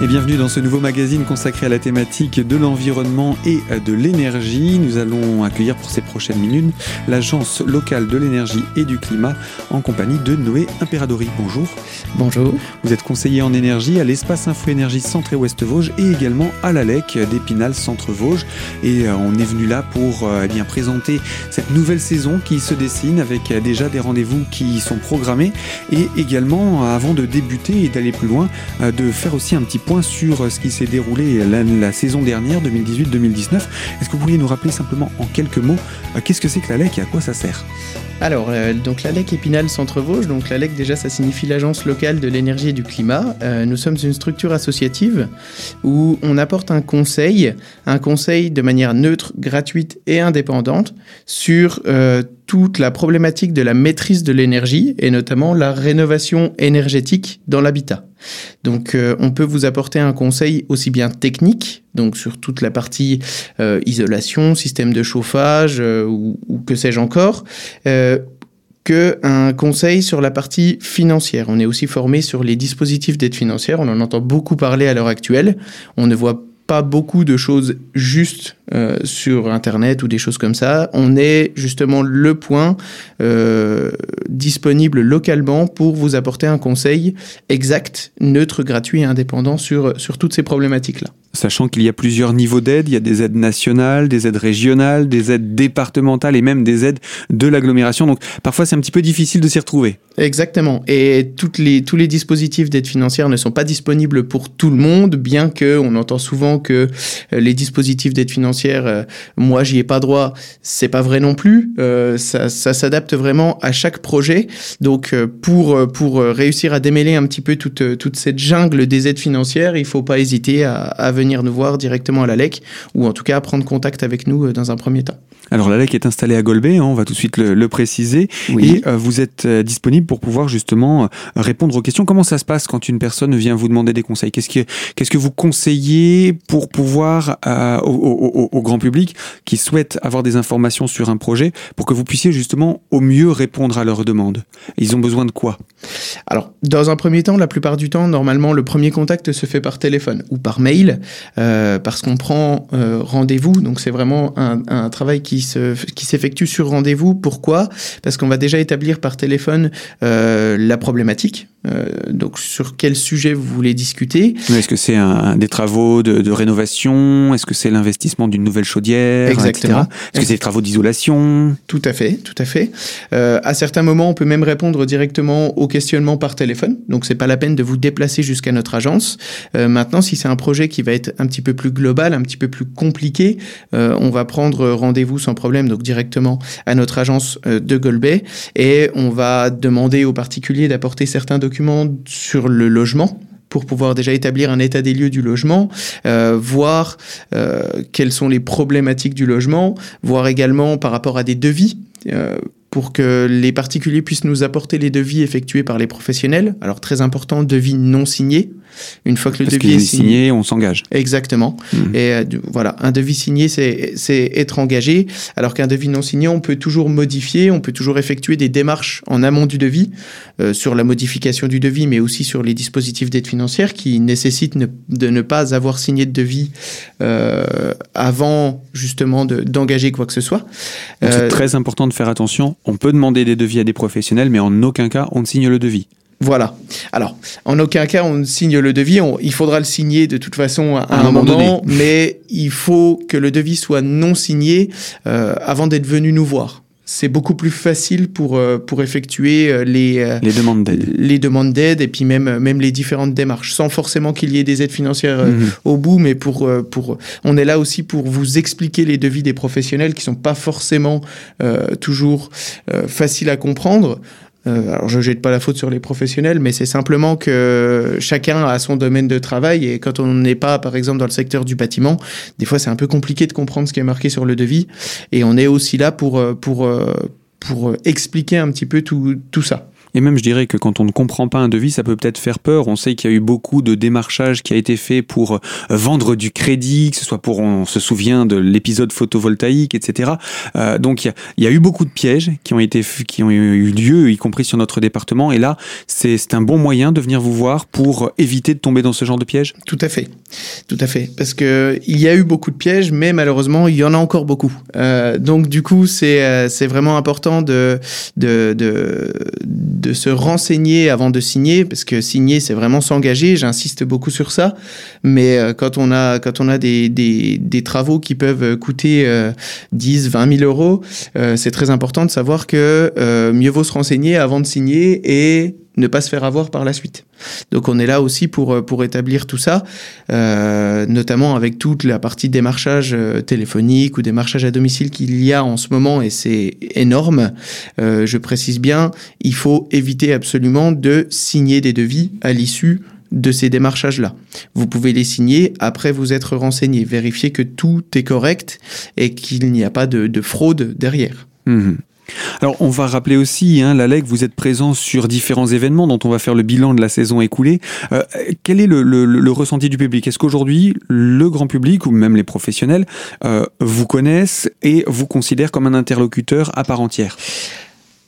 Et bienvenue dans ce nouveau magazine consacré à la thématique de l'environnement et de l'énergie. Nous allons accueillir pour ces prochaines minutes l'Agence locale de l'énergie et du climat en compagnie de Noé Imperadori. Bonjour. Bonjour. Vous êtes conseiller en énergie à l'espace Info Énergie Centre et Ouest Vosges et également à l'ALEC d'Épinal Centre Vosges. Et euh, on est venu là pour euh, eh bien présenter cette nouvelle saison qui se dessine avec euh, déjà des rendez-vous qui sont programmés et également avant de débuter et d'aller plus loin de faire aussi un petit sur ce qui s'est déroulé la, saison dernière, 2018-2019. Est-ce que vous pourriez nous rappeler simplement en quelques mots euh, qu'est-ce que c'est que la LEC et à quoi ça sert? Alors, euh, donc la LEC Épinal Centre Vosges, donc la LEC déjà ça signifie l'Agence locale de l'énergie et du climat. Euh, nous sommes une structure associative où on apporte un conseil, un conseil de manière neutre, gratuite et indépendante sur toute la problématique de la maîtrise de l'énergie et notamment la rénovation énergétique dans l'habitat. Donc euh, on peut vous apporter un conseil aussi bien technique, donc sur toute la partie euh, isolation, système de chauffage euh, ou, que sais-je encore, qu'un conseil sur la partie financière. On est aussi formé sur les dispositifs d'aide financière, on en entend beaucoup parler à l'heure actuelle. On ne voit pas beaucoup de choses justes euh, sur Internet ou des choses comme ça. On est justement le point euh, disponible localement pour vous apporter un conseil exact, neutre, gratuit et indépendant sur, sur toutes ces problématiques-là. Sachant qu'il y a plusieurs niveaux d'aide, il y a des aides nationales, des aides régionales, des aides départementales et même des aides de l'agglomération. Donc parfois c'est un petit peu difficile de s'y retrouver. Exactement. Et les, tous les dispositifs d'aide financière ne sont pas disponibles pour tout le monde, bien que on entend souvent que euh, les dispositifs d'aide financière, euh, moi j'y ai pas droit, c'est pas vrai non plus. Euh, ça, s'adapte vraiment à chaque projet. Donc pour pour réussir à démêler un petit peu toute toute cette jungle des aides financières, il faut pas hésiter à venir nous voir directement à la LEC ou en tout cas prendre contact avec nous dans un premier temps. Alors la LEC est installée à Golbet, hein, on va tout de suite le, préciser, et euh, vous êtes euh, disponible pour pouvoir justement euh, répondre aux questions. Comment ça se passe quand une personne vient vous demander des conseils? Qu'est-ce que qu'est-ce que vous conseillez pour pouvoir au, grand public qui souhaite avoir des informations sur un projet, pour que vous puissiez justement au mieux répondre à leurs demandes? Ils ont besoin de quoi? Alors dans un premier temps, la plupart du temps, normalement, le premier contact se fait par téléphone ou par mail, parce qu'on prend rendez-vous. Donc c'est vraiment un, un travail qui qui s'effectue sur rendez-vous. Pourquoi? Parce qu'on va déjà établir par téléphone euh, la problématique. Euh, donc sur quel sujet vous voulez discuter? Est-ce que c'est des travaux de, rénovation? Est-ce que c'est l'investissement d'une nouvelle chaudière Exactement. Est-ce que c'est des travaux d'isolation? Tout à fait, tout à fait. Euh, à certains moments, on peut même répondre directement au questionnement par téléphone. Donc c'est pas la peine de vous déplacer jusqu'à notre agence. maintenant, si c'est un projet qui va être un petit peu plus global, un petit peu plus compliqué, on va prendre rendez-vous sans problème, donc directement à notre agence euh, de Golbet. Et on va demander aux particuliers d'apporter certains documents sur le logement pour pouvoir déjà établir un état des lieux du logement, euh, voir euh, quelles sont les problématiques du logement, voir également par rapport à des devis pour que les particuliers puissent nous apporter les devis effectués par les professionnels. Alors très important, devis non signés. Une fois que le devis est signé, on s'engage. Exactement. Mmh. Et euh, voilà, un devis signé, c'est être engagé, alors qu'un devis non signé, on peut toujours modifier, on peut toujours effectuer des démarches en amont du devis euh, sur la modification du devis, mais aussi sur les dispositifs d'aide financière qui nécessitent de ne pas avoir signé de devis euh, avant justement d'engager quoi que ce soit. C'est très important de faire attention. On peut demander des devis à des professionnels, mais en aucun cas on ne signe le devis. Voilà. Alors, en aucun cas, on signe le devis. il faudra le signer de toute façon à, un, moment, donné. mais il faut que le devis soit non signé euh, avant d'être venu nous voir. C'est beaucoup plus facile pour, euh, pour effectuer euh, les, les demandes d'aide. Les demandes d'aide et puis même, même les différentes démarches, sans forcément qu'il y ait des aides financières mhm. au bout, mais pour, pour, on est là aussi pour vous expliquer les devis des professionnels qui sont pas forcément toujours faciles à comprendre. Euh, alors je jette pas la faute sur les professionnels, mais c'est simplement que chacun a son domaine de travail et quand on n'est pas, par exemple, dans le secteur du bâtiment, des fois c'est un peu compliqué de comprendre ce qui est marqué sur le devis. Et on est aussi là pour euh, pour euh, pour expliquer un petit peu tout, tout ça. Et même, je dirais que quand on ne comprend pas un devis, ça peut peut-être faire peur. On sait qu'il y a eu beaucoup de démarchage qui a été fait pour euh, vendre du crédit, que ce soit pour, on se souvient de l'épisode photovoltaïque, etc. Euh, donc, il y, a, eu beaucoup de pièges qui ont été, qui ont eu lieu, y compris sur notre département. Et là, c'est un bon moyen de venir vous voir pour éviter de tomber dans ce genre de piège. Tout à fait, tout à fait, parce que il y a eu beaucoup de pièges, mais malheureusement, il y en a encore beaucoup. Euh, donc, du coup, c'est c'est vraiment important de de se renseigner avant de signer, parce que signer, c'est vraiment s'engager. J'insiste beaucoup sur ça. Mais euh, quand on a, quand on a des, des, des travaux qui peuvent coûter 10, 20 000 euros, euh, c'est très important de savoir que euh, mieux vaut se renseigner avant de signer et ne pas se faire avoir par la suite. Donc on est là aussi pour, euh, pour établir tout ça, euh, notamment avec toute la partie démarchage euh, téléphonique ou démarchage à domicile qu'il y a en ce moment, et c'est énorme. Je précise bien, il faut éviter absolument de signer des devis à l'issue de ces démarchages-là. Vous pouvez les signer après vous être renseigné, vérifier que tout est correct et qu'il n'y a pas de, de fraude derrière. Mmh. Alors, on va rappeler aussi, hein, l'ALEC, vous êtes présent sur différents événements dont on va faire le bilan de la saison écoulée. Euh, quel est le, le, le, ressenti du public? Est-ce qu'aujourd'hui, le grand public ou même les professionnels euh, vous connaissent et vous considèrent comme un interlocuteur à part entière?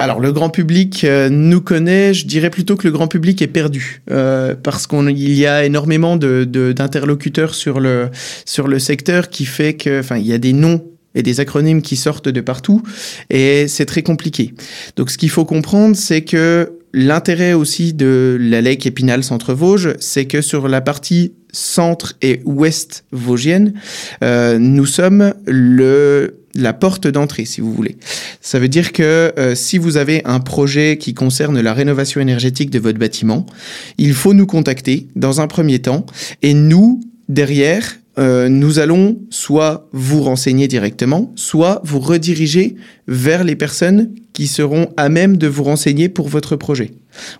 Alors le grand public euh, nous connaît, je dirais plutôt que le grand public est perdu euh, parce qu'il y a énormément de d'interlocuteurs sur le sur le secteur qui fait que enfin il y a des noms et des acronymes qui sortent de partout et c'est très compliqué. Donc ce qu'il faut comprendre, c'est que l'intérêt aussi de la LEC Épinal Centre Vosges, c'est que sur la partie centre et ouest vosgienne, euh, nous sommes le la porte d'entrée, si vous voulez. Ça veut dire que euh, si vous avez un projet qui concerne la rénovation énergétique de votre bâtiment, il faut nous contacter dans un premier temps et nous, derrière, euh, nous allons soit vous renseigner directement, soit vous rediriger vers les personnes qui seront à même de vous renseigner pour votre projet.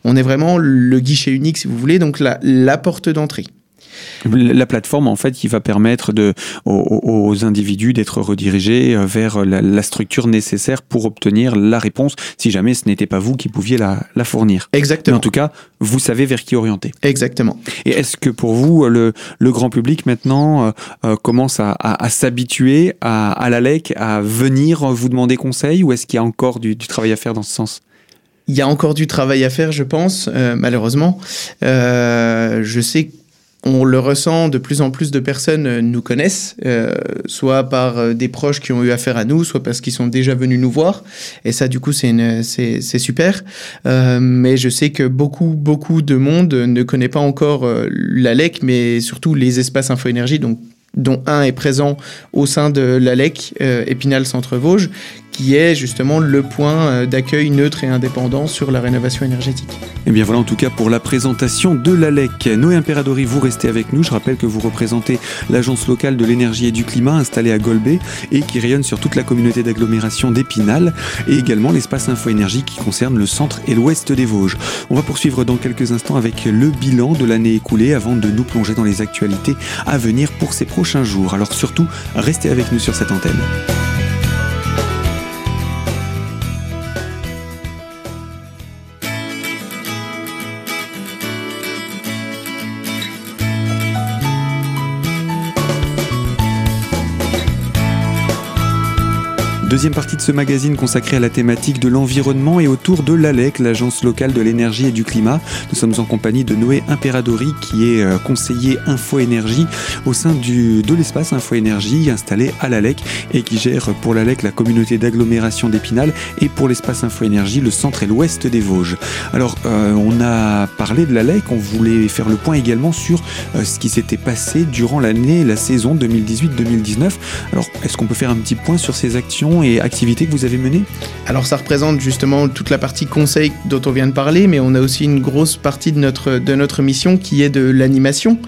On est vraiment le guichet unique, si vous voulez, donc la, la porte d'entrée. La plateforme, en fait, qui va permettre de, aux, individus d'être redirigés euh, vers la, structure nécessaire pour obtenir la réponse, si jamais ce n'était pas vous qui pouviez la, la fournir. Exactement. Mais en tout cas, vous savez vers qui orienter. Exactement. Et est-ce que pour vous, le, le grand public maintenant euh, euh, commence à, à, à s'habituer à, à la LEC, à venir vous demander conseil, ou est-ce qu'il y a encore du, du travail à faire dans ce sens? Il y a encore du travail à faire, je pense, euh, malheureusement. Euh, je sais on le ressent, de plus en plus de personnes euh, nous connaissent, euh, soit par euh, des proches qui ont eu affaire à nous, soit parce qu'ils sont déjà venus nous voir. Et ça, du coup, c'est super. Euh, mais je sais que beaucoup, beaucoup de monde ne connaît pas encore euh, la LEC, mais surtout les espaces info-énergie, donc dont un est présent au sein de l'ALEC euh, Épinal Centre Vosges, qui est justement le point euh, d'accueil neutre et indépendant sur la rénovation énergétique. Et eh bien voilà en tout cas pour la présentation de l'ALEC. Noé Imperadori, vous restez avec nous. Je rappelle que vous représentez l'agence locale de l'énergie et du climat installée à Golbet et qui rayonne sur toute la communauté d'agglomération d'Épinal et également l'espace info-énergie qui concerne le centre et l'ouest des Vosges. On va poursuivre dans quelques instants avec le bilan de l'année écoulée avant de nous plonger dans les actualités à venir pour ces Alors surtout, restez avec nous sur cette antenne. Deuxième partie de ce magazine consacré à la thématique de l'environnement et autour de l'ALEC, l'agence locale de l'énergie et du climat. Nous sommes en compagnie de Noé Imperadori, qui est euh, conseiller info-énergie au sein de l'espace info-énergie installé à l'ALEC et qui gère pour l'ALEC la communauté d'agglomération d'Épinal et pour l'espace info-énergie le centre et l'ouest des Vosges. Alors, euh, on a parlé de l'ALEC, on voulait faire le point également sur euh, ce qui s'était passé durant l'année, la saison 2018-2019. Alors, est-ce qu'on peut faire un petit point sur ces actions et activités que vous avez menées Alors ça représente justement toute la partie conseil dont on vient de parler, mais on a aussi une grosse partie de notre, de notre mission qui est de l'animation,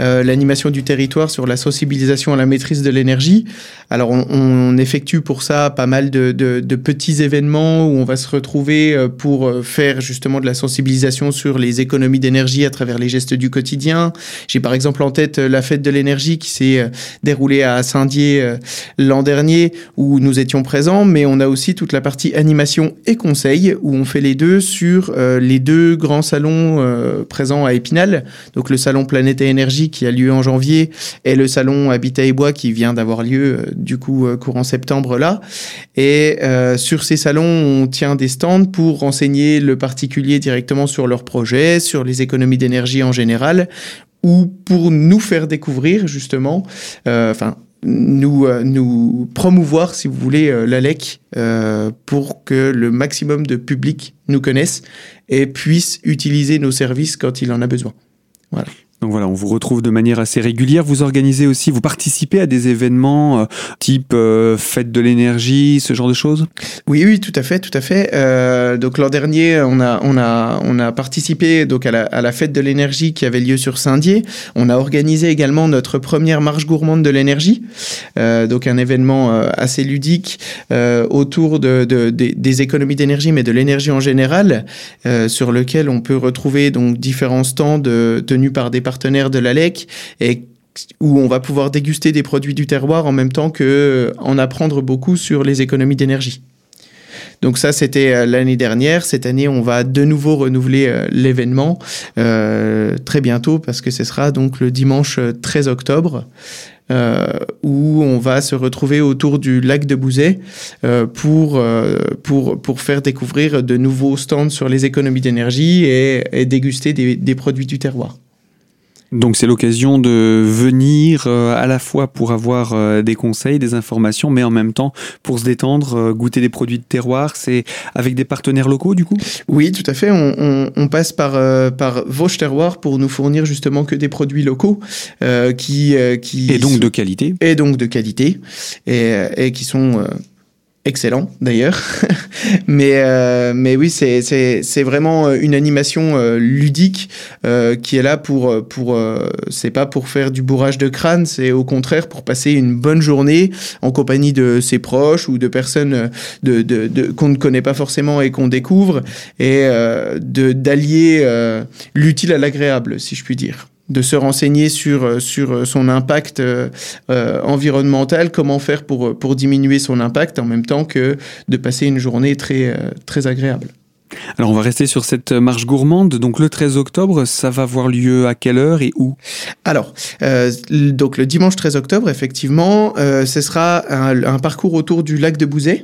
euh, l'animation du territoire sur la sensibilisation à la maîtrise de l'énergie. Alors on, effectue pour ça pas mal de, petits événements où on va se retrouver euh, pour euh, faire justement de la sensibilisation sur les économies d'énergie à travers les gestes du quotidien. J'ai par exemple en tête la fête de l'énergie qui s'est déroulée à Saint-Dié l'an dernier où nous étions étions présents, mais on a aussi toute la partie animation et conseil où on fait les deux sur euh, les deux grands salons euh, présents à Épinal. Donc le salon Planète et Énergie qui a lieu en janvier et le salon Habitat et Bois qui vient d'avoir lieu euh, du coup courant septembre là. Et sur ces salons, on tient des stands pour renseigner le particulier directement sur leurs projets, sur les économies d'énergie en général ou pour nous faire découvrir justement, enfin nous, euh, nous promouvoir, si vous voulez, euh, l'ALEC euh, pour que le maximum de public nous connaisse et puisse utiliser nos services quand il en a besoin. Voilà. Donc voilà, on vous retrouve de manière assez régulière. Vous organisez aussi, vous participez à des événements euh, type euh, fête de l'énergie, ce genre de choses? Oui, oui, tout à fait, tout à fait. Euh, donc l'an dernier, on a, on a, on a participé donc à la, fête de l'énergie qui avait lieu sur Saint-Dié. On a organisé également notre première marche gourmande de l'énergie, donc un événement assez ludique autour de, de, de, des économies d'énergie, mais de l'énergie en général, sur lequel on peut retrouver donc différents stands tenus par des partenaire de l'ALEC et où on va pouvoir déguster des produits du terroir en même temps que euh, en apprendre beaucoup sur les économies d'énergie. Donc ça, c'était euh, l'année dernière. Cette année, on va de nouveau renouveler euh, l'événement très bientôt parce que ce sera donc le dimanche 13 octobre. où on va se retrouver autour du lac de Bouzet pour, pour, pour faire découvrir de nouveaux stands sur les économies d'énergie et, déguster des produits du terroir. Donc c'est l'occasion de venir euh, à la fois pour avoir euh, des conseils, des informations, mais en même temps pour se détendre, euh, goûter des produits de terroir. C'est avec des partenaires locaux du coup? Oui, tout à fait. On, passe par, par Vosges Terroir pour nous fournir justement que des produits locaux qui, qui... Et donc de qualité. Et donc de qualité. Et, et qui sont excellent d'ailleurs. mais, euh, mais oui, c'est, vraiment euh, une animation euh, ludique euh, qui est là pour, pour c'est pas pour faire du bourrage de crâne, c'est au contraire pour passer une bonne journée en compagnie de ses proches ou de personnes de, de, de qu'on ne connaît pas forcément et qu'on découvre et d'allier l'utile à l'agréable, si je puis dire de se renseigner sur, euh, sur euh, son impact euh, environnemental, comment faire pour, pour diminuer son impact en même temps que de passer une journée très, très agréable. Alors on va rester sur cette marche gourmande. Donc le 13 octobre, ça va avoir lieu à quelle heure et où? Alors, donc le dimanche 13 octobre, effectivement, ce sera un, un, parcours autour du lac de Bouzet.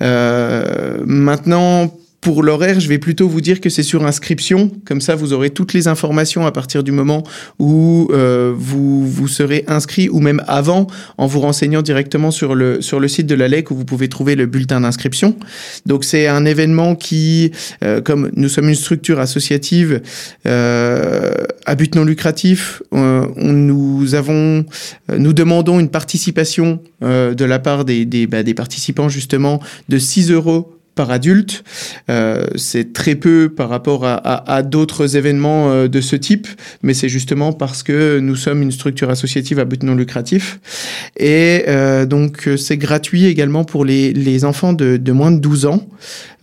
maintenant, pour l'horaire, je vais plutôt vous dire que c'est sur inscription. Comme ça, vous aurez toutes les informations à partir du moment où euh, vous, vous serez inscrit ou même avant en vous renseignant directement sur le, sur le site de la LEC où vous pouvez trouver le bulletin d'inscription. Donc c'est un événement qui, euh, comme nous sommes une structure associative euh, à but non lucratif, on, nous avons, nous demandons une participation de la part des, des, bah, des participants justement de 6 euros par adulte. Euh, c'est très peu par rapport à, à, à d'autres événements euh, de ce type, mais c'est justement parce que nous sommes une structure associative à but non lucratif. Et euh, donc c'est gratuit également pour les, les enfants de, de, moins de 12 ans.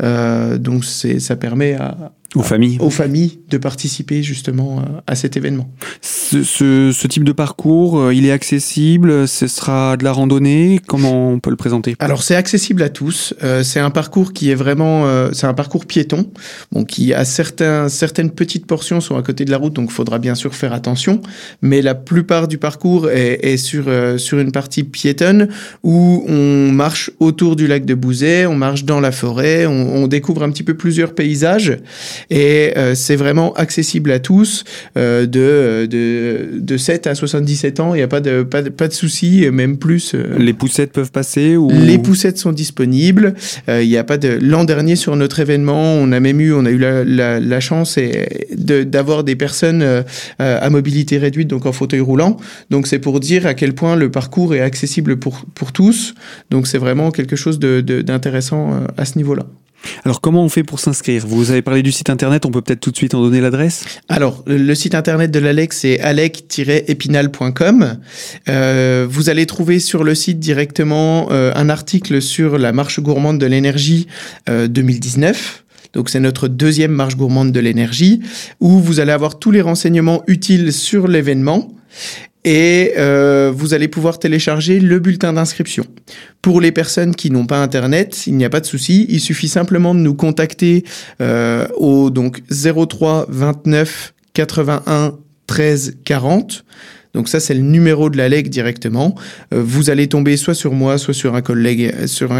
Euh, donc ça permet à, aux familles. Aux familles de participer justement euh, à cet événement. Ce, ce, ce, type de parcours, euh, il est accessible, ce sera de la randonnée, comment on peut le présenter? Alors c'est accessible à tous, euh, c'est un parcours qui est vraiment, euh, c'est un parcours piéton, bon, qui a certains, certaines petites portions sont à côté de la route, donc il faudra bien sûr faire attention, mais la plupart du parcours est, est sur, euh, sur une partie piétonne où on marche autour du lac de Bouzet, on marche dans la forêt, on, on découvre un petit peu plusieurs paysages et euh, c'est vraiment accessible à tous euh, de, de, de 7 à 77 ans. Il n'y a pas de, pas de, pas de souci, même plus. Euh, les poussettes peuvent passer ou... Les poussettes sont disponibles. Il n'y a pas de. L'an dernier, sur notre événement, on a même eu, on a eu la, la, la chance d'avoir des personnes à mobilité réduite, donc en fauteuil roulant. Donc c'est pour dire à quel point le parcours est accessible pour, pour tous. Donc c'est vraiment quelque chose d'intéressant de, de, à ce niveau-là. Alors comment on fait pour s'inscrire? Vous avez parlé du site internet, on peut peut-être tout de suite en donner l'adresse? Alors le site internet de l'ALEC c'est alec-épinal.com. Euh, vous allez trouver sur le site directement euh, un article sur la marche gourmande de l'énergie euh, 2019. Donc c'est notre deuxième marche gourmande de l'énergie où vous allez avoir tous les renseignements utiles sur l'événement et euh, vous allez pouvoir télécharger le bulletin d'inscription. Pour les personnes qui n'ont pas Internet, il n'y a pas de souci, il suffit simplement de nous contacter euh, au donc 03 29 81 13 40 donc ça, c'est le numéro de la LEG directement. Euh, vous allez tomber soit sur moi, soit sur un collègue, sur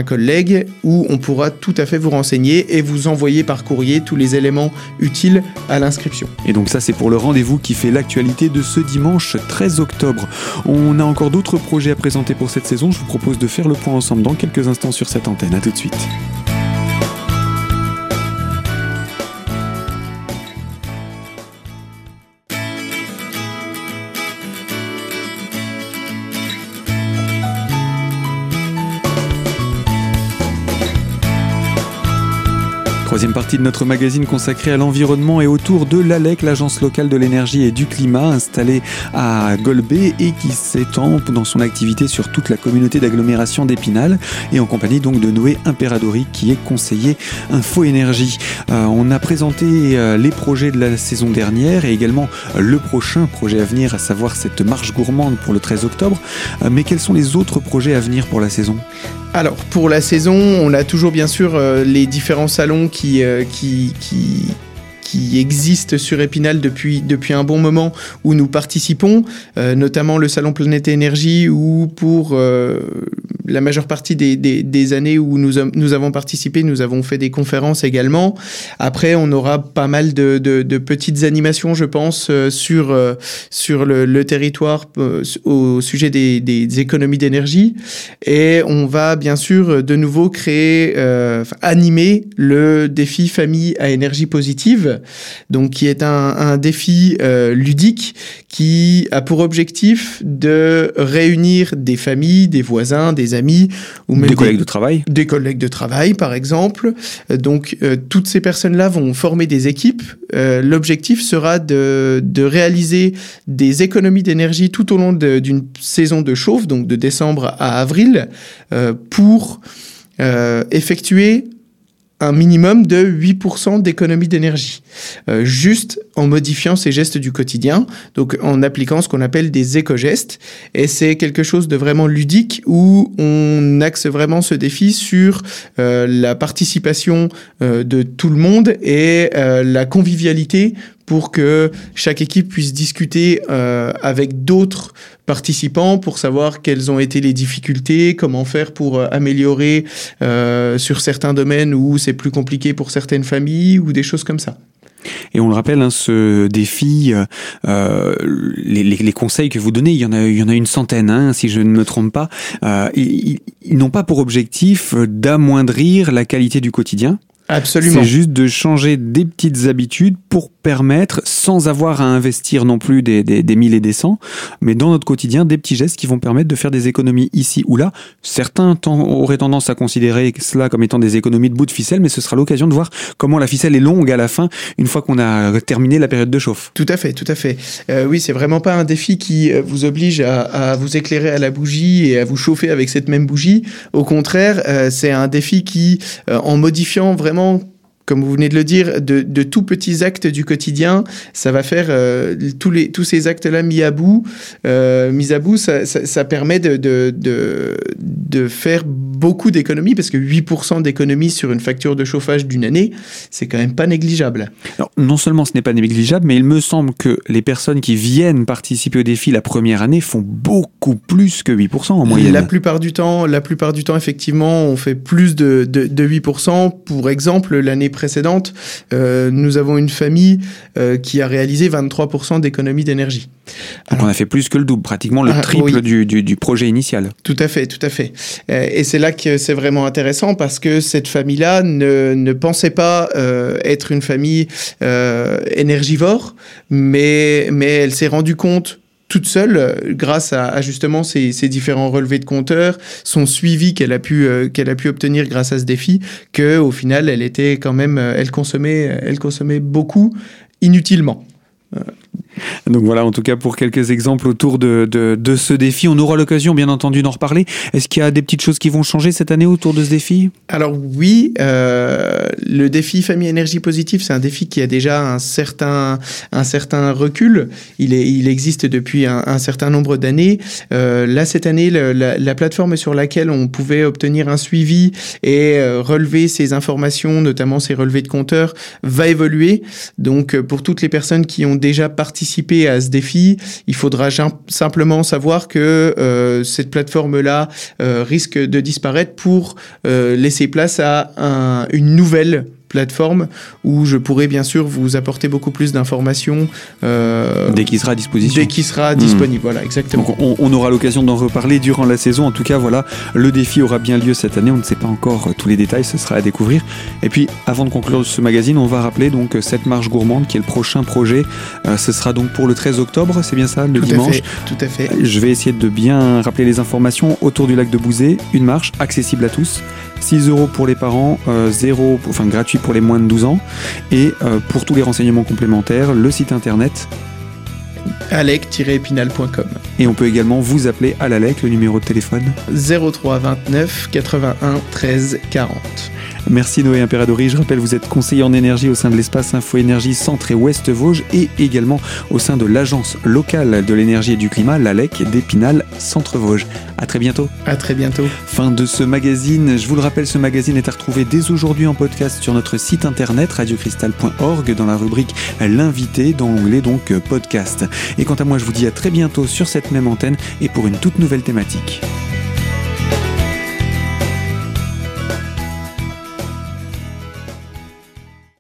où on pourra tout à fait vous renseigner et vous envoyer par courrier tous les éléments utiles à l'inscription. Et donc ça, c'est pour le rendez-vous qui fait l'actualité de ce dimanche 13 octobre. On a encore d'autres projets à présenter pour cette saison. Je vous propose de faire le point ensemble dans quelques instants sur cette antenne. À tout de suite. Troisième partie de notre magazine consacrée à l'environnement et autour de l'ALEC, l'agence locale de l'énergie et du climat installée à Golbet et qui s'étend dans son activité sur toute la communauté d'agglomération d'Épinal et en compagnie donc de Noé Imperadori qui est conseiller Info Énergie. Euh, on a présenté euh, les projets de la saison dernière et également le prochain projet à venir, à savoir cette marche gourmande pour le 13 octobre. Euh, mais quels sont les autres projets à venir pour la saison? Alors, pour la saison, on a toujours bien sûr euh, les différents salons qui, euh, qui, qui, qui existe sur Épinal depuis, depuis un bon moment où nous participons, euh, notamment le Salon Planète Énergie où pour euh, la majeure partie des, années où nous, avons participé, nous avons fait des conférences également. Après, on aura pas mal de, petites animations, je pense, euh, sur, euh, sur le, territoire euh, au sujet des, économies d'énergie. Et on va bien sûr de nouveau créer, animer le défi famille à énergie positive donc qui est un, un défi ludique qui a pour objectif de réunir des familles, des voisins, des amis ou même des collègues de travail. Des collègues de travail, par exemple. Donc euh, toutes ces personnes-là vont former des équipes. Euh, L'objectif sera de, de réaliser des économies d'énergie tout au long d'une saison de chauffe, donc de décembre à avril, euh, pour euh, effectuer un minimum de 8% d'économie d'énergie, euh, juste en modifiant ces gestes du quotidien, donc en appliquant ce qu'on appelle des éco-gestes. Et c'est quelque chose de vraiment ludique où on axe vraiment ce défi sur euh, la participation euh, de tout le monde et euh, la convivialité pour que chaque équipe puisse discuter euh, avec d'autres participants pour savoir quelles ont été les difficultés, comment faire pour euh, améliorer euh, sur certains domaines où c'est plus compliqué pour certaines familles ou des choses comme ça. Et on le rappelle, hein, ce défi, euh, les, les, conseils que vous donnez, il y en a, il y en a une centaine, hein, si je ne me trompe pas. Euh, ils n'ont pas pour objectif d'amoindrir la qualité du quotidien. Absolument. C'est juste de changer des petites habitudes pour permettre, sans avoir à investir non plus des, des, des mille et des cents, mais dans notre quotidien, des petits gestes qui vont permettre de faire des économies ici ou là. Certains auraient tendance à considérer cela comme étant des économies de bout de ficelle, mais ce sera l'occasion de voir comment la ficelle est longue à la fin, une fois qu'on a terminé la période de chauffe. Tout à fait, tout à fait. Euh, oui, c'est vraiment pas un défi qui vous oblige à, à, vous éclairer à la bougie et à vous chauffer avec cette même bougie. Au contraire, euh, c'est un défi qui, euh, en modifiant vraiment vraiment comme vous venez de le dire, de, de, tout petits actes du quotidien, ça va faire euh, tous, les, tous ces actes-là mis à bout, euh, mis à bout, ça, ça, ça permet de, de, de, de, faire beaucoup d'économies, parce que 8% d'économies sur une facture de chauffage d'une année, c'est quand même pas négligeable. Alors, non seulement ce n'est pas négligeable, mais il me semble que les personnes qui viennent participer au défi la première année font beaucoup plus que 8% en moyenne. La plupart du temps, la plupart du temps, effectivement, on fait plus de, de, de 8%. Pour exemple, l'année précédente, euh, nous avons une famille euh, qui a réalisé 23% d'économie d'énergie. Alors, on a fait plus que le double, pratiquement le ah, triple oui. du, du, du, projet initial. Tout à fait, tout à fait. Euh, et c'est là que c'est vraiment intéressant parce que cette famille-là ne, ne, pensait pas euh, être une famille énergivore, mais, mais elle s'est rendue compte toute seule, grâce à, justement ces, différents relevés de compteurs, son suivi qu'elle a pu euh, qu'elle a pu obtenir grâce à ce défi, que au final elle était quand même, elle consommait, elle consommait beaucoup inutilement. Donc voilà, en tout cas pour quelques exemples autour de, de, ce défi. On aura l'occasion bien entendu d'en reparler. Est-ce qu'il y a des petites choses qui vont changer cette année autour de ce défi? Alors oui, euh, le défi famille énergie positive, c'est un défi qui a déjà un certain, un certain recul. Il, existe depuis un, certain nombre d'années. Euh, là, cette année, la, la, plateforme sur laquelle on pouvait obtenir un suivi et euh, relever ces informations, notamment ces relevés de compteurs, va évoluer. Donc pour toutes les personnes qui ont déjà participer à ce défi, il faudra simplement savoir que euh, cette plateforme-là euh, risque de disparaître pour euh, laisser place à un, une nouvelle plateforme où je pourrais bien sûr vous apporter beaucoup plus d'informations. Euh, dès qu'il sera à disposition. Dès qu'il sera disponible, hmm. voilà, exactement. Donc on, aura l'occasion d'en reparler durant la saison. En tout cas, voilà, le défi aura bien lieu cette année. On ne sait pas encore tous les détails, ce sera à découvrir. Et puis, avant de conclure ce magazine, on va rappeler donc cette marche gourmande qui est le prochain projet. Euh, ce sera donc pour le 13 octobre, c'est bien ça, le tout dimanche. À fait, tout à fait. Je vais essayer de bien rappeler les informations autour du lac de Bouzé. Une marche accessible à tous. 6 euros pour les parents, 0, euh, enfin gratuit pour les moins de 12 ans. Et euh, pour tous les renseignements complémentaires, le site internet alec-épinal.com. Et on peut également vous appeler à l'ALEC, le numéro de téléphone 03 29 81 13 40. Merci Noé Imperadori. Je rappelle, vous êtes conseiller en énergie au sein de l'espace Info Énergie Centre et Ouest Vosges et également au sein de l'agence locale de l'énergie et du climat, l'ALEC d'Épinal Centre Vosges. À très bientôt. À très bientôt. Fin de ce magazine. Je vous le rappelle, ce magazine est à retrouver dès aujourd'hui en podcast sur notre site internet radiocristal.org dans la rubrique L'invité dans l'onglet donc podcast. Et quant à moi, je vous dis à très bientôt sur cette même antenne et pour une toute nouvelle thématique.